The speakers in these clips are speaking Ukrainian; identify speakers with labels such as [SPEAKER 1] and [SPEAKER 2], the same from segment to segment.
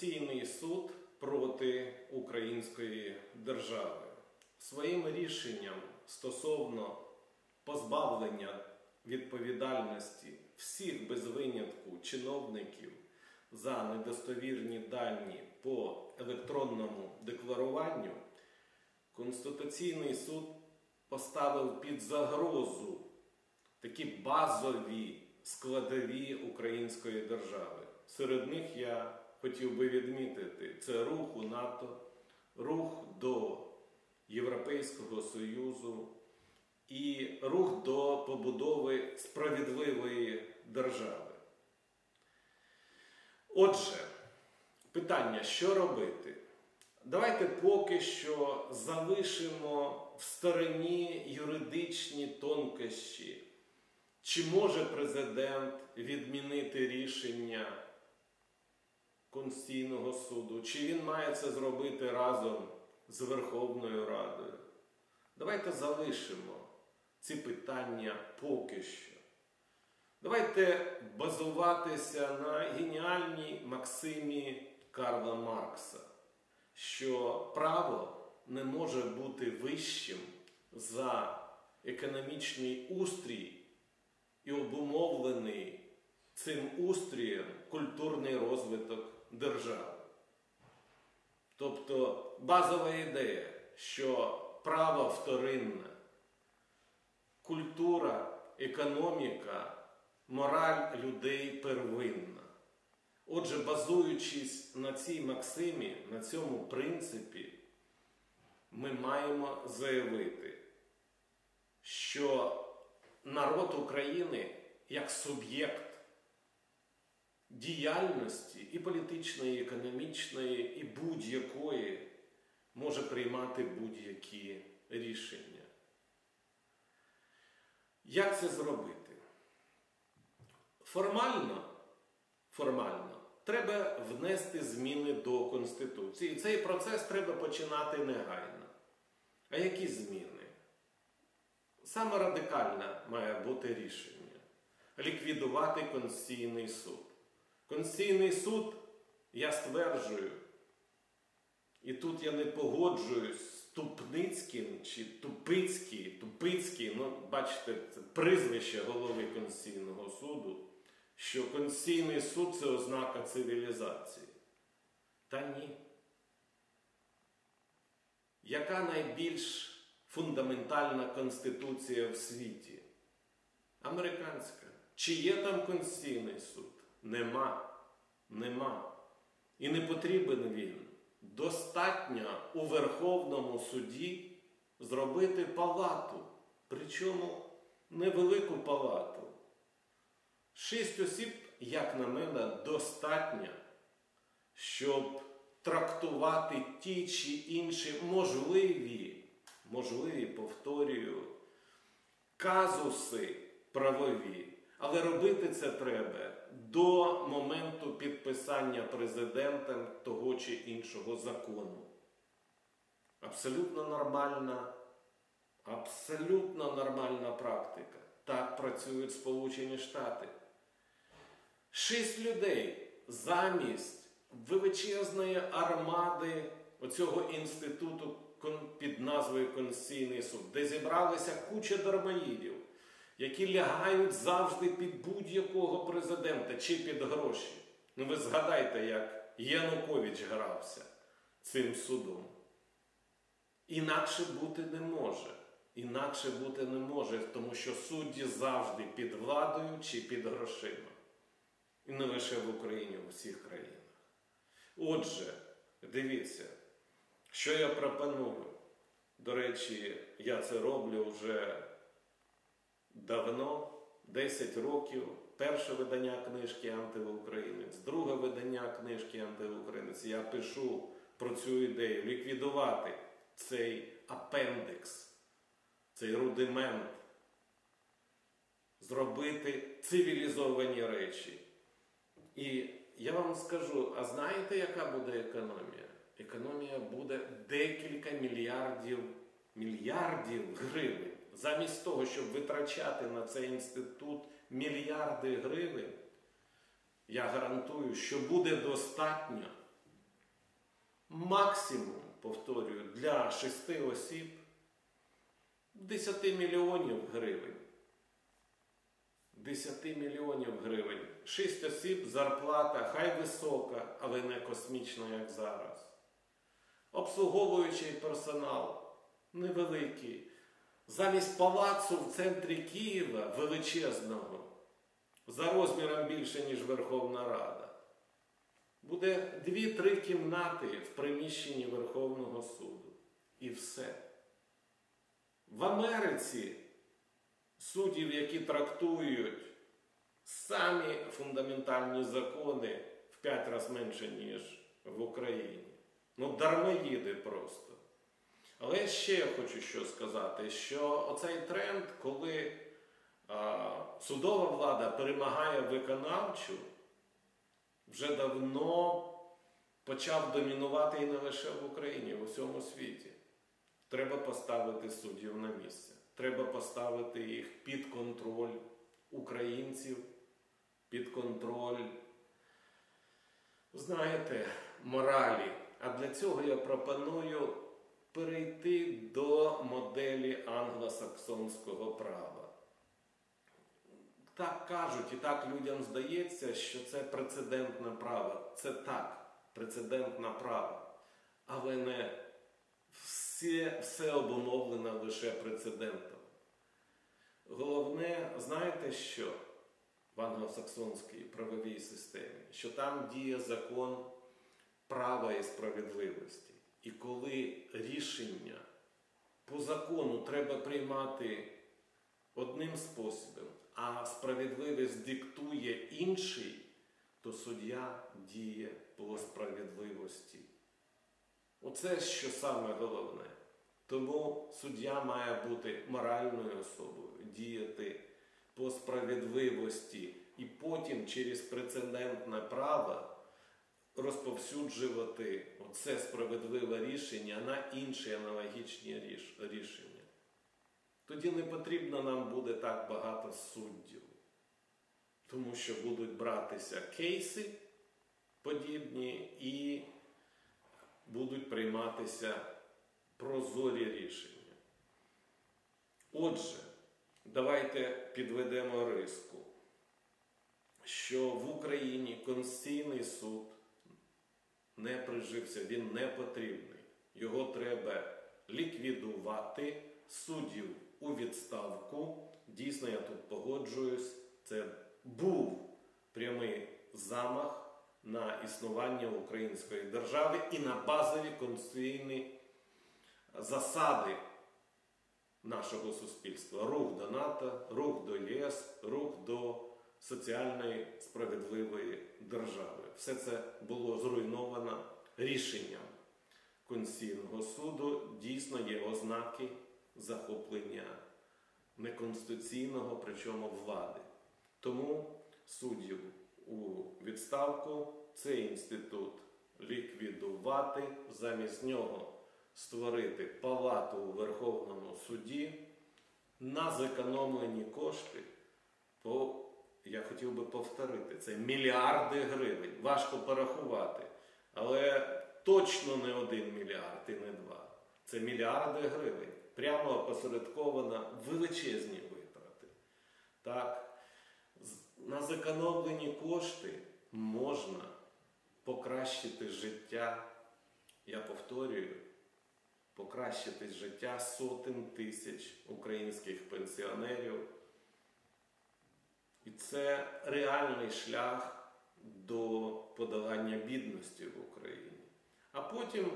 [SPEAKER 1] Конституційний суд проти Української держави своїм рішенням стосовно позбавлення відповідальності всіх без винятку чиновників за недостовірні дані по електронному декларуванню, Конституційний суд поставив під загрозу такі базові складові української держави. Серед них я хотів би відмітити це рух у НАТО, рух до Європейського Союзу і рух до побудови справедливої держави. Отже, питання, що робити? Давайте поки що залишимо в стороні юридичні тонкощі. Чи може президент відмінити рішення Конституційного суду? Чи він має це зробити разом з Верховною Радою? Давайте залишимо ці питання поки що. Давайте базуватися на геніальній Максимі Карла Маркса, що право не може бути вищим за економічний устрій і обумовлений цим устрієм культурний розвиток держави. Тобто базова ідея, що право вторинне, культура, економіка, мораль людей первинна. Отже, базуючись на цій максимі, на цьому принципі, ми маємо заявити, що народ України як суб'єкт діяльності і політичної, і економічної, і будь-якої може приймати будь-які рішення. Як це зробити? Формально, формально треба внести зміни до Конституції. Цей процес треба починати негайно. А які зміни? Саме радикальне має бути рішення ліквідувати Конституційний суд. Конституційний суд, я стверджую, і тут я не погоджуюсь з Тупницьким чи Тупицький, Тупицький, ну, бачите, це прізвище голови Конституційного суду, що Конституційний суд це ознака цивілізації. Та ні. Яка найбільш фундаментальна конституція в світі? Американська. Чи є там Конституційний суд? Нема. Нема. І не потрібен він. Достатньо у Верховному суді зробити палату. Причому невелику палату. Шість осіб, як на мене, достатньо, щоб трактувати ті чи інші можливі, можливі, повторюю, казуси правові. Але робити це треба до моменту підписання президентом того чи іншого закону. Абсолютно нормальна, абсолютно нормальна практика. Так працюють Сполучені Штати. Шість людей замість величезної армади оцього інституту під назвою Конституційний суд, де зібралися куча дармоїдів які лягають завжди під будь-якого президента чи під гроші. Ну ви згадайте, як Янукович грався цим судом. Інакше бути не може. Інакше бути не може, тому що судді завжди під владою чи під грошима. І не лише в Україні, в усіх країнах. Отже, дивіться, що я пропоную. До речі, я це роблю вже давно, 10 років, перше видання книжки Антиукраїнець, друге видання книжки Антиукраїнець. Я пишу про цю ідею ліквідувати цей апендикс, цей рудимент, зробити цивілізовані речі. І я вам скажу, а знаєте, яка буде економія? Економія буде декілька мільярдів мільярдів гривень. Замість того, щоб витрачати на цей інститут мільярди гривень, я гарантую, що буде достатньо максимум, повторюю, для шести осіб 10 мільйонів гривень. 10 мільйонів гривень. 6 осіб, зарплата, хай висока, але не космічна, як зараз. Обслуговуючий персонал невеликий. Замість палацу в центрі Києва величезного, за розміром більше, ніж Верховна Рада, буде 2-3 кімнати в приміщенні Верховного суду. І все. В Америці суддів, які трактують самі фундаментальні закони в 5 разів менше, ніж в Україні. Ну, дармоїди просто. Але ще я хочу що сказати, що оцей тренд, коли а, судова влада перемагає виконавчу, вже давно почав домінувати і не лише в Україні, в усьому світі. Треба поставити суддів на місце. Треба поставити їх під контроль українців, під контроль, знаєте, моралі. А для цього я пропоную перейти до моделі англосаксонського права. Так кажуть, і так людям здається, що це прецедентне право. Це так, прецедентне право. Але не все, все обумовлено лише прецедентом. Головне, знаєте що в англосаксонській правовій системі? Що там діє закон права і справедливості. І коли рішення по закону треба приймати одним способом, а справедливість диктує інший, то суддя діє по справедливості. Оце що саме головне. Тому суддя має бути моральною особою, діяти по справедливості і потім через прецедентне право розповсюджувати оце справедливе рішення на інші аналогічні рішення. Тоді не потрібно нам буде так багато суддів, тому що будуть братися кейси подібні і будуть прийматися прозорі рішення. Отже, давайте підведемо риску, що в Україні Конституційний суд не прижився, він не потрібний. Його треба ліквідувати суддів у відставку. Дійсно, я тут погоджуюсь, це був прямий замах на існування української держави і на базові конституційні засади нашого суспільства. Рух до НАТО, рух до ЄС, рух до соціальної справедливої держави. Все це було зруйновано рішенням Конституційного суду. Дійсно є ознаки захоплення неконституційного, причому влади. Тому суддів у відставку цей інститут ліквідувати, замість нього створити палату у Верховному суді на зекономлені кошти. по, я хотів би повторити, це мільярди гривень. Важко порахувати. Але точно не один мільярд і не два. Це мільярди гривень. Прямо опосередковано величезні витрати. Так, на зекономлені кошти можна покращити життя, я повторюю, покращити життя сотень тисяч українських пенсіонерів. І це реальний шлях до подолання бідності в Україні. А потім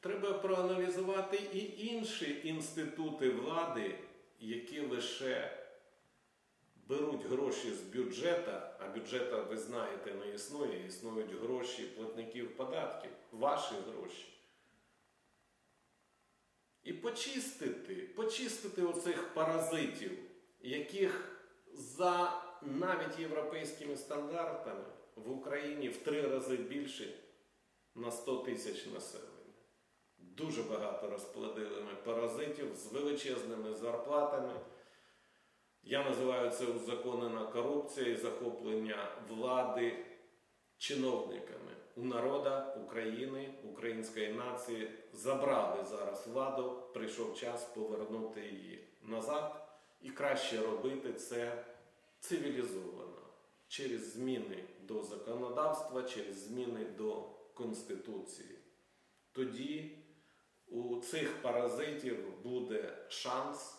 [SPEAKER 1] треба проаналізувати і інші інститути влади, які лише беруть гроші з бюджета, а бюджета, ви знаєте, не існує, існують гроші платників податків, ваші гроші. І почистити, почистити оцих паразитів, яких за навіть європейськими стандартами в Україні в три рази більше на 100 тисяч населення. Дуже багато розплодили ми паразитів з величезними зарплатами. Я називаю це узаконена корупція і захоплення влади чиновниками у народа України, української нації забрали зараз владу, прийшов час повернути її назад і краще робити це цивілізовано через зміни до законодавства, через зміни до Конституції. Тоді у цих паразитів буде шанс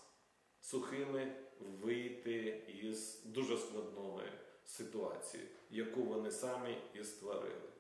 [SPEAKER 1] сухими вийти із дуже складної ситуації, яку вони самі і створили.